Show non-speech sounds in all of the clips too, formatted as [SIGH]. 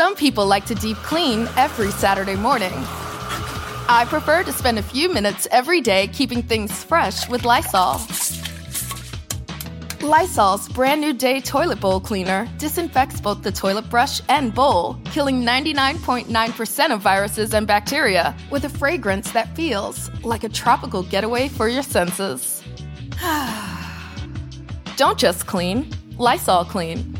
Some people like to deep clean every Saturday morning. I prefer to spend a few minutes every day keeping things fresh with Lysol. Lysol's brand new day toilet bowl cleaner disinfects both the toilet brush and bowl, killing 99.9% of viruses and bacteria with a fragrance that feels like a tropical getaway for your senses. [SIGHS] Don't just clean, Lysol clean.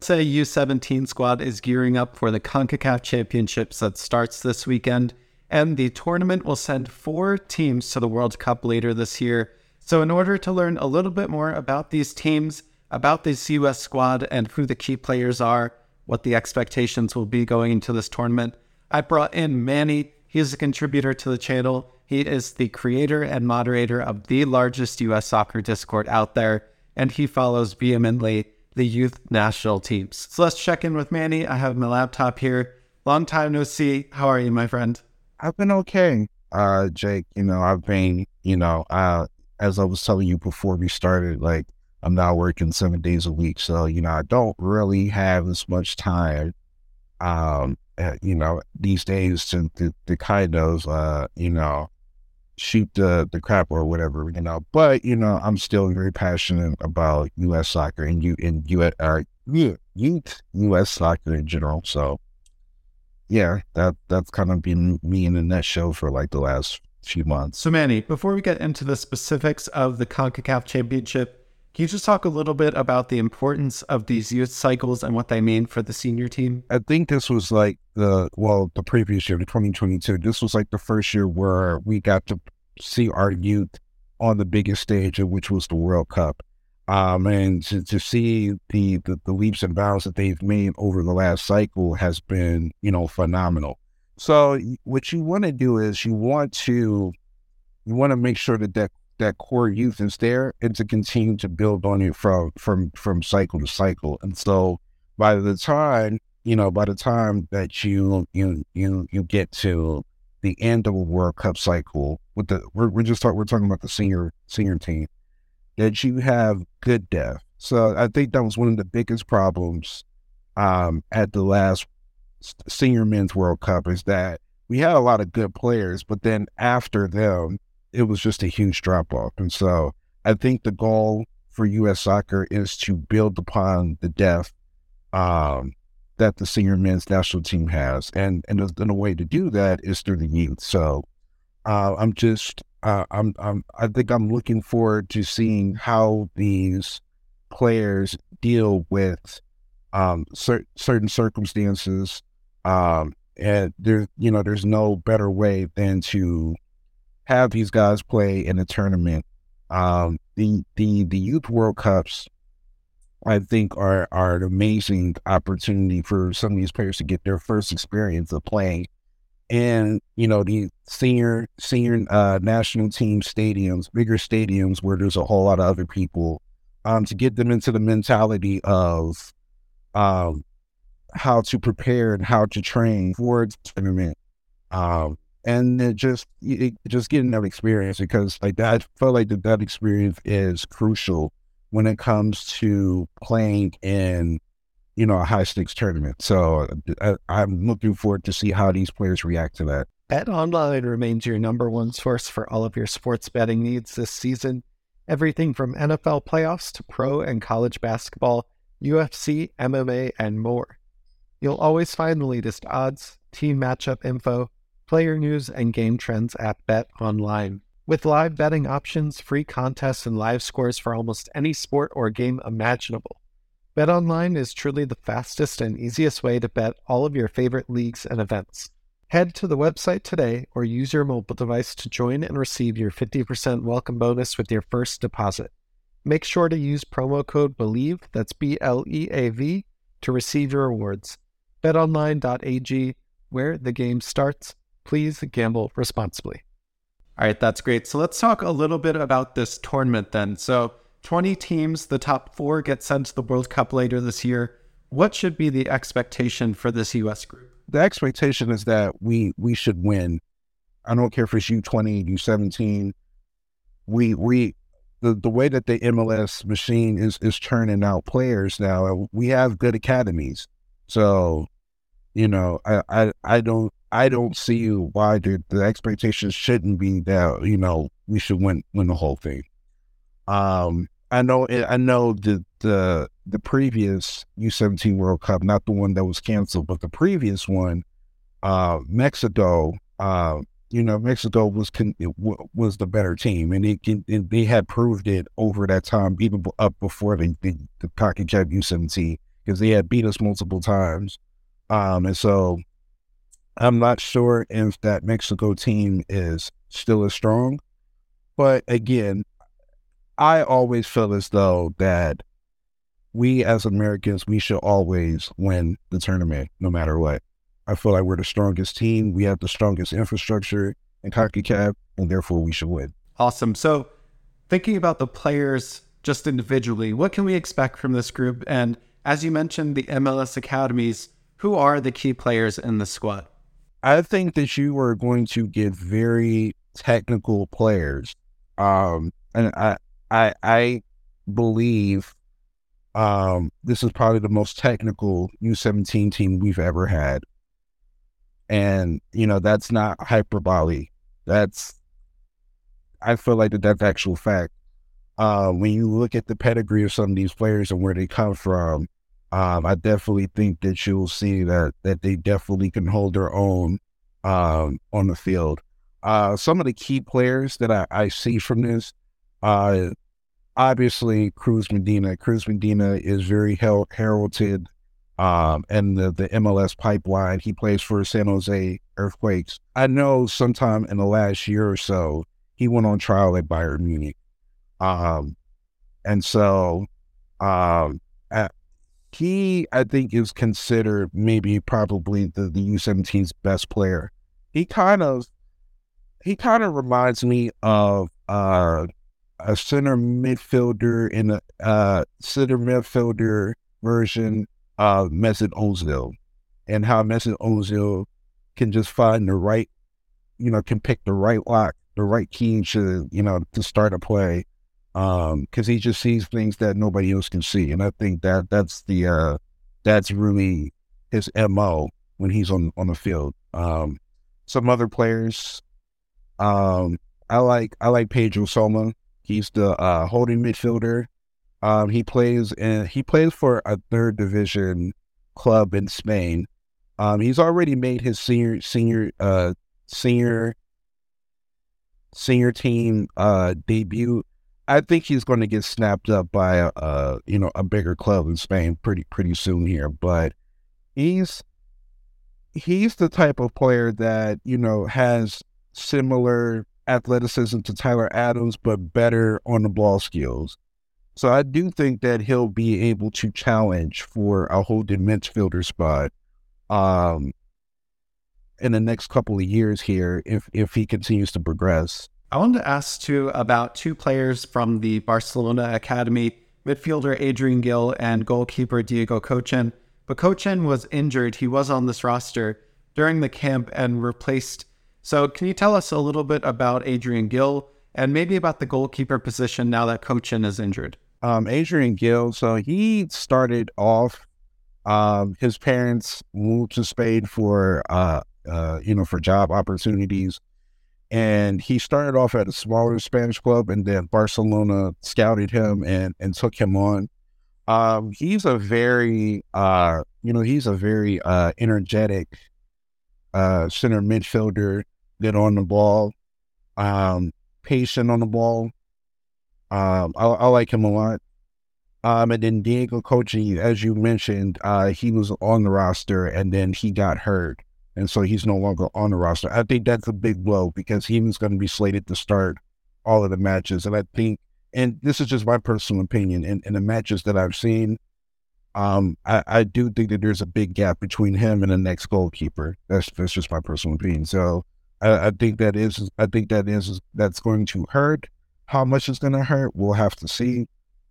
Say U17 squad is gearing up for the CONCACAF Championships that starts this weekend, and the tournament will send four teams to the World Cup later this year. So, in order to learn a little bit more about these teams, about this US squad, and who the key players are, what the expectations will be going into this tournament, I brought in Manny. He's a contributor to the channel. He is the creator and moderator of the largest US soccer Discord out there, and he follows vehemently the youth national teams. So let's check in with Manny. I have my laptop here. Long time no see. How are you, my friend? I've been okay, uh, Jake. You know, I've been, you know, uh, as I was telling you before we started, like I'm now working seven days a week, so you know, I don't really have as much time, um, uh, you know, these days to to, to kind of, uh, you know, shoot the the crap or whatever, you know. But you know, I'm still very passionate about U.S. soccer and you in U.S. Uh, youth U.S. soccer in general. So yeah, that that's kind of been me in a nutshell for like the last few months. So Manny, before we get into the specifics of the Concacaf Championship. Can you just talk a little bit about the importance of these youth cycles and what they mean for the senior team? I think this was like the well, the previous year, the 2022. This was like the first year where we got to see our youth on the biggest stage, which was the World Cup. Um, and to, to see the, the, the leaps and bounds that they've made over the last cycle has been, you know, phenomenal. So what you want to do is you want to you want to make sure that that that core youth is there and to continue to build on it from from from cycle to cycle. And so by the time, you know, by the time that you you you you get to the end of a World Cup cycle with the we're we're just we're talking about the senior senior team, that you have good depth. So I think that was one of the biggest problems um, at the last senior men's World Cup is that we had a lot of good players, but then after them, it was just a huge drop off. And so I think the goal for U.S. soccer is to build upon the depth um, that the senior men's national team has, and and and a way to do that is through the youth. So uh, I'm just uh, I'm I'm I think I'm looking forward to seeing how these players deal with um, cer- certain circumstances. Um, and there, you know, there's no better way than to have these guys play in a tournament. Um, the the the youth World Cups, I think, are are an amazing opportunity for some of these players to get their first experience of playing in you know the senior senior uh, national team stadiums, bigger stadiums where there's a whole lot of other people, um, to get them into the mentality of um, how to prepare and how to train for a tournament. Um, and it just it, just getting that experience because like that, I felt like that that experience is crucial when it comes to playing in you know a high stakes tournament. So uh, I, I'm looking forward to see how these players react to that. Bet Online remains your number one source for all of your sports betting needs this season. Everything from NFL playoffs to pro and college basketball, UFC, MMA, and more. You'll always find the latest odds, team matchup info, player news, and game trends at Bet Online. With live betting options, free contests, and live scores for almost any sport or game imaginable. BetOnline is truly the fastest and easiest way to bet all of your favorite leagues and events. Head to the website today or use your mobile device to join and receive your 50% welcome bonus with your first deposit. Make sure to use promo code BELIEVE, that's B L E A V, to receive your rewards. BetOnline.ag, where the game starts. Please gamble responsibly. All right, that's great. So let's talk a little bit about this tournament then. So, 20 teams, the top four get sent to the World Cup later this year. What should be the expectation for this U.S. group? The expectation is that we we should win. I don't care if it's U20, U17. We we the the way that the MLS machine is is churning out players now. We have good academies, so you know I I, I don't I don't see why the, the expectations shouldn't be that you know we should win win the whole thing. Um, I know I know the the the previous U seventeen World Cup, not the one that was canceled, but the previous one, uh, Mexico. Uh, you know, Mexico was con- was the better team, and it, it, they had proved it over that time, even up before the the, the CONCACAF U seventeen, because they had beat us multiple times. Um, and so I'm not sure if that Mexico team is still as strong. But again, I always feel as though that we as Americans, we should always win the tournament no matter what. I feel like we're the strongest team. We have the strongest infrastructure in CONCACAF, and therefore we should win. Awesome. So, thinking about the players just individually, what can we expect from this group? And as you mentioned, the MLS academies, who are the key players in the squad? I think that you are going to get very technical players. Um, and I, I, I believe um, this is probably the most technical U17 team we've ever had. And, you know, that's not hyperbole. That's, I feel like that that's actual fact. Uh, when you look at the pedigree of some of these players and where they come from, um, I definitely think that you'll see that that they definitely can hold their own um, on the field. Uh, some of the key players that I, I see from this, uh, obviously Cruz Medina. Cruz Medina is very her- heralded um, and the, the MLS pipeline. He plays for San Jose Earthquakes. I know sometime in the last year or so, he went on trial at Bayern Munich. Um, and so um, he, I think, is considered maybe probably the, the U17's best player. He kind of he kind of reminds me of uh, a center midfielder in a uh, center midfielder version of Mesut Ozil, and how Mesut Ozil can just find the right, you know, can pick the right lock, the right key to, you know, to start a play um because he just sees things that nobody else can see. And i think that that's the uh that's really his mo when he's on on the field. Um some other players um i like i like pedro soma. He's the uh holding midfielder. Um he plays and he plays for a third division club in spain. Um he's already made his senior senior uh senior senior team uh debut I think he's going to get snapped up by a, a, you know a bigger club in Spain pretty pretty soon here. But he's he's the type of player that you know has similar athleticism to Tyler Adams, but better on the ball skills. So I do think that he'll be able to challenge for a holding midfielder spot um, in the next couple of years here if if he continues to progress. I wanted to ask too about two players from the Barcelona Academy, midfielder Adrian Gill and goalkeeper Diego Kochen. But Kochen was injured. He was on this roster during the camp and replaced. So, can you tell us a little bit about Adrian Gill and maybe about the goalkeeper position now that Kochen is injured? Um, Adrian Gill, so he started off. Um, his parents moved to Spain for, uh, uh, you know, for job opportunities and he started off at a smaller Spanish club, and then Barcelona scouted him and and took him on. Um, he's a very uh, you know, he's a very uh, energetic uh, center midfielder, good on the ball, um, patient on the ball. Um, I, I like him a lot. Um, and then Diego Kochen, as you mentioned, uh, he was on the roster and then he got hurt. And so he's no longer on the roster. I think that's a big blow because he was going to be slated to start all of the matches. And I think, and this is just my personal opinion, in, in the matches that I've seen, um, I, I do think that there's a big gap between him and the next goalkeeper. That's that's just my personal opinion. So I, I think that is I think that is that's going to hurt. How much it's going to hurt, we'll have to see.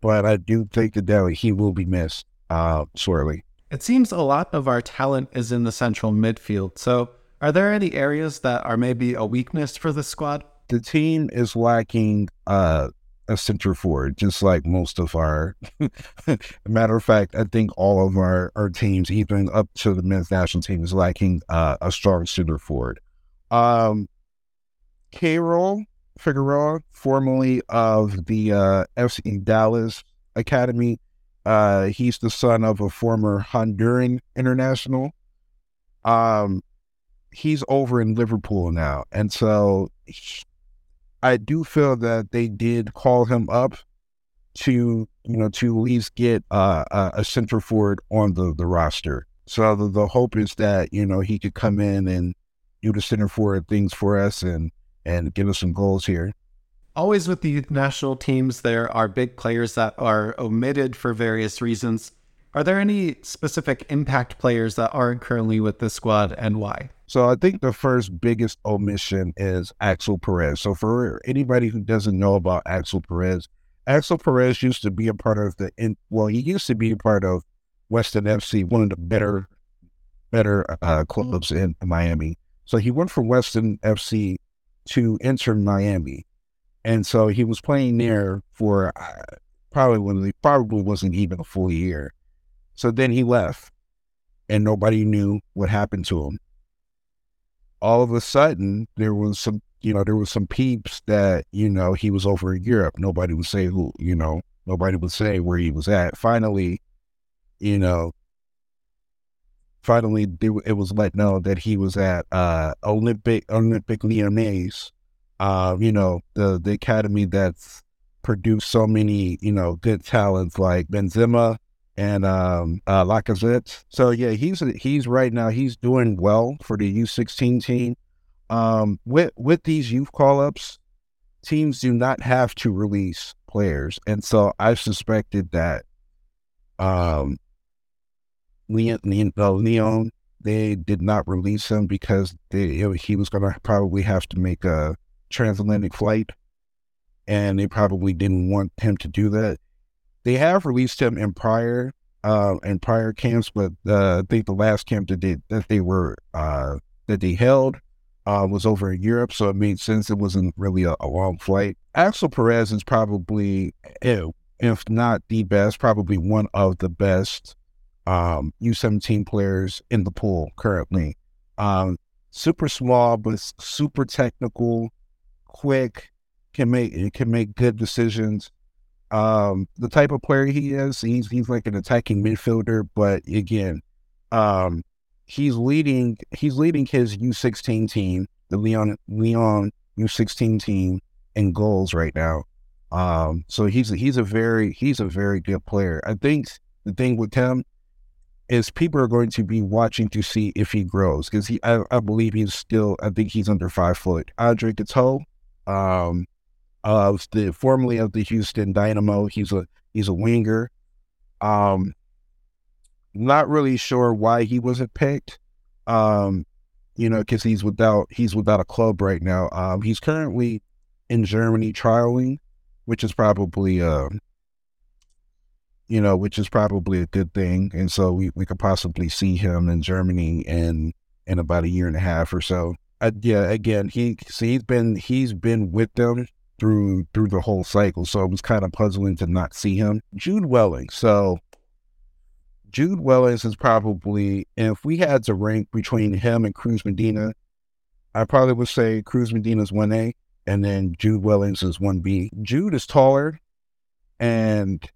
But I do think that he will be missed uh, sorely. It seems a lot of our talent is in the central midfield. So are there any areas that are maybe a weakness for the squad? The team is lacking uh, a center forward, just like most of our. [LAUGHS] matter of fact, I think all of our, our teams, even up to the men's national team, is lacking uh, a strong center forward. Um, Keyrol Figueroa, formerly of the uh, FC Dallas Academy, uh, he's the son of a former Honduran international. Um, he's over in Liverpool now, and so he, I do feel that they did call him up to you know to at least get uh, a center forward on the the roster. So the, the hope is that you know he could come in and do the center forward things for us and and give us some goals here. Always with the national teams, there are big players that are omitted for various reasons. Are there any specific impact players that aren't currently with the squad and why? So I think the first biggest omission is Axel Perez. So for anybody who doesn't know about Axel Perez, Axel Perez used to be a part of the well, he used to be a part of Weston FC, one of the better better uh, clubs in Miami. So he went from Weston FC to Inter Miami, and so he was playing there for uh, probably when he probably wasn't even a full year. So then he left, and nobody knew what happened to him. All of a sudden, there was some, you know, there was some peeps that, you know, he was over in Europe. Nobody would say who, you know, nobody would say where he was at. Finally, you know, finally it was let know that he was at uh, Olympic Olympic Lyonnais, uh, you know, the the academy that's produced so many, you know, good talents like Benzema, and um, uh, Lacazette. So yeah, he's he's right now he's doing well for the U16 team. Um, with with these youth call ups, teams do not have to release players, and so I suspected that um, Leon, Leon, uh, Leon they did not release him because they, he was going to probably have to make a transatlantic flight, and they probably didn't want him to do that they have released him in prior uh, in prior camps, but uh, I think the last camp that they that they were uh, that they held uh, was over in Europe, so it made sense. It wasn't really a, a long flight. Axel Perez is probably, eh, if not the best, probably one of the best um, U17 players in the pool currently. Um, super small, but super technical, quick, can make can make good decisions um, the type of player he is. He's he's like an attacking midfielder, but again, um, he's leading he's leading his U sixteen team, the Leon Lyon U sixteen team, in goals right now. Um, so he's he's a very he's a very good player. I think the thing with him is people are going to be watching to see if he grows because he I, I, believe he's still I think he's under five foot. Andre Gateau, um, of the formerly of the Houston Dynamo. He's a he's a winger. Um, not really sure why he wasn't picked. Um, you know, because he's without he's without a club right now. Um, he's currently in Germany trialing, which is probably uh, you know, which is probably a good thing. And so we, we could possibly see him in Germany in in about a year and a half or so. Uh, yeah, again, he so he's been he's been with them through through the whole cycle. So it was kind of puzzling to not see him. Jude Welling. So Jude Wellings is probably, if we had to rank between him and Cruz Medina, I probably would say Cruz Medina is 1A and then Jude Wellings is 1B. Jude is taller and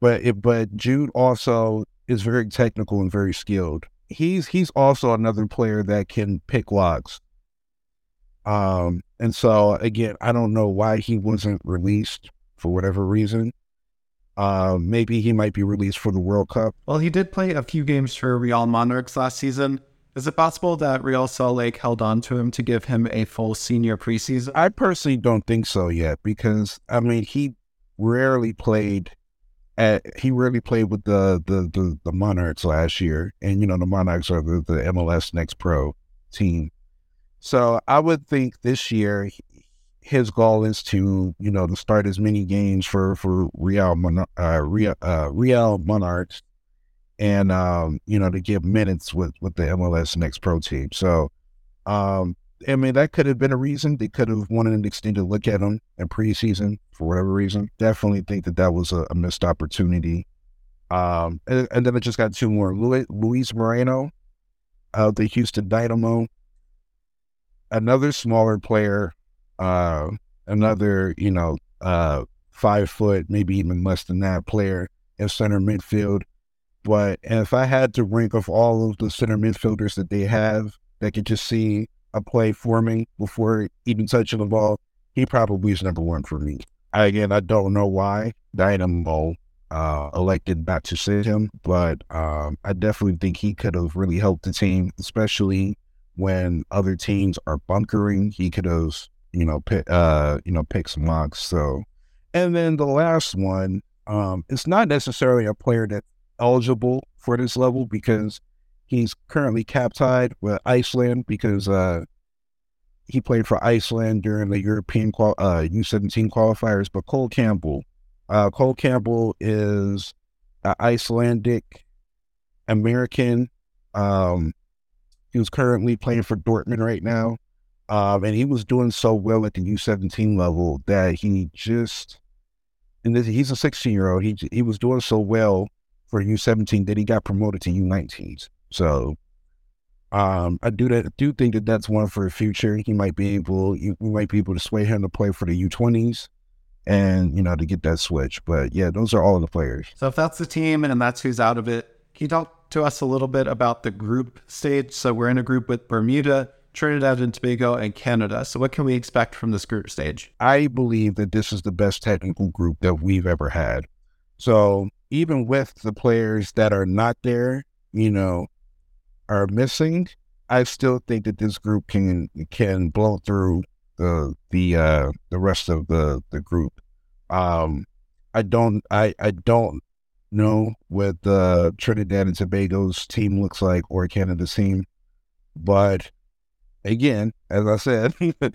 but it, but Jude also is very technical and very skilled. He's he's also another player that can pick locks. Um, and so again, I don't know why he wasn't released for whatever reason. Uh, maybe he might be released for the World Cup. Well, he did play a few games for Real Monarchs last season. Is it possible that Real Salt Lake held on to him to give him a full senior preseason? I personally don't think so yet because I mean he rarely played at he rarely played with the the the, the Monarchs last year, and you know the Monarchs are the, the MLS Next Pro team. So I would think this year his goal is to you know to start as many games for for Real Mon- uh, Real uh, Real Monarchs, and um, you know to give minutes with with the MLS Next Pro team. So, um, I mean that could have been a reason they could have wanted an extended look at him in preseason for whatever reason. Definitely think that that was a, a missed opportunity. Um, and, and, then I just got two more. Luis, Luis Moreno of the Houston Dynamo, another smaller player uh, another, you know, uh, five foot, maybe even less than that player in center midfield. But if I had to rank of all of the center midfielders that they have that could just see a play forming before even touching the ball, he probably is number one for me. I, again, I don't know why Dynamo uh, elected not to sit him, but um, I definitely think he could have really helped the team, especially when other teams are bunkering. He could have you know, pick, uh, you know, pick some locks. So, and then the last one, um, it's not necessarily a player that's eligible for this level because he's currently cap tied with Iceland because uh, he played for Iceland during the European qual- uh, U17 qualifiers. But Cole Campbell, uh, Cole Campbell is an Icelandic American. Um, he was currently playing for Dortmund right now. Um, and he was doing so well at the U17 level that he just, and this, he's a 16 year old. He he was doing so well for U17 that he got promoted to U19s. So, um, I do that. Do think that that's one for the future. He might be able, we might be able to sway him to play for the U20s, and you know to get that switch. But yeah, those are all the players. So if that's the team and that's who's out of it, can you talk to us a little bit about the group stage? So we're in a group with Bermuda. Trinidad and Tobago, and Canada. So, what can we expect from this group stage? I believe that this is the best technical group that we've ever had. So, even with the players that are not there, you know, are missing, I still think that this group can can blow through the the uh, the rest of the the group. Um, I don't I I don't know what the Trinidad and Tobago's team looks like or Canada's team, but again, as I said, [LAUGHS]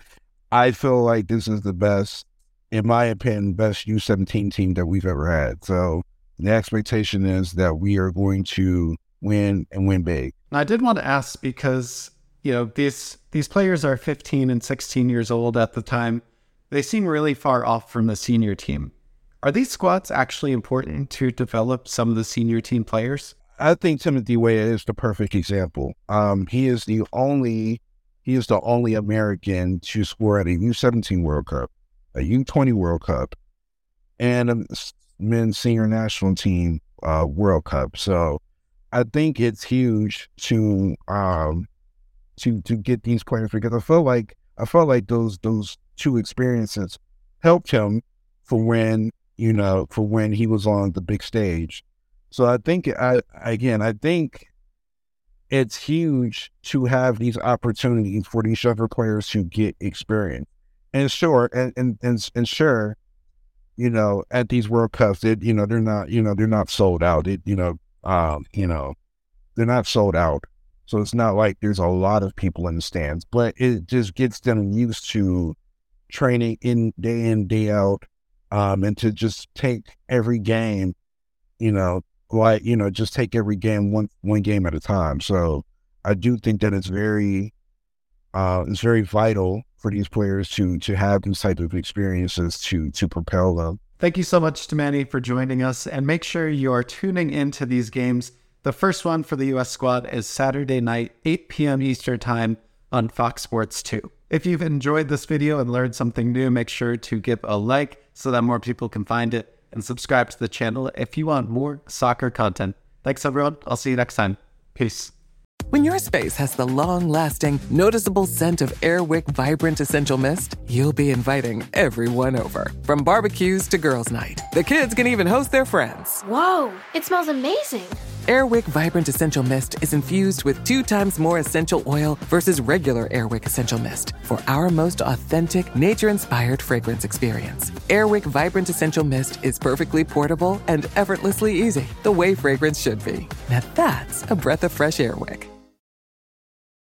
I feel like this is the best, in my opinion, best U17 team that we've ever had. So the expectation is that we are going to win and win big. Now I did want to ask because you know these these players are 15 and 16 years old at the time. They seem really far off from the senior team. Are these squads actually important to develop some of the senior team players? I think Timothy Weah is the perfect example. Um, he is the only he is the only American to score at a U17 World Cup, a U20 World Cup, and a men's senior national team uh, World Cup. So I think it's huge to um, to to get these players because I feel like I felt like those those two experiences helped him for when you know for when he was on the big stage. So I think I again I think it's huge to have these opportunities for these younger players to get experience. And sure, and and and, and sure, you know, at these World Cups, it you know they're not you know they're not sold out. It you know um you know they're not sold out. So it's not like there's a lot of people in the stands, but it just gets them used to training in day in day out, um, and to just take every game, you know, like you know just take every game one one game at a time. So i do think that it's very uh it's very vital for these players to to have these type of experiences to to propel them. Thank you so much to Manny for joining us. And make sure you are tuning into these games. The first one for the us squad is saturday night 8 p.m eastern time on fox sports 2 if you've enjoyed this video and learned something new make sure to give a like so that more people can find it and subscribe to the channel if you want more soccer content. Thanks, everyone. I'll see you next time. Peace. When your space has the long lasting, noticeable scent of Airwick Vibrant Essential Mist, you'll be inviting everyone over. From barbecues to girls' night, the kids can even host their friends. Whoa, it smells amazing. Airwick Vibrant Essential Mist is infused with two times more essential oil versus regular Airwick Essential Mist for our most authentic, nature inspired fragrance experience. Airwick Vibrant Essential Mist is perfectly portable and effortlessly easy, the way fragrance should be. Now that's a breath of fresh Airwick.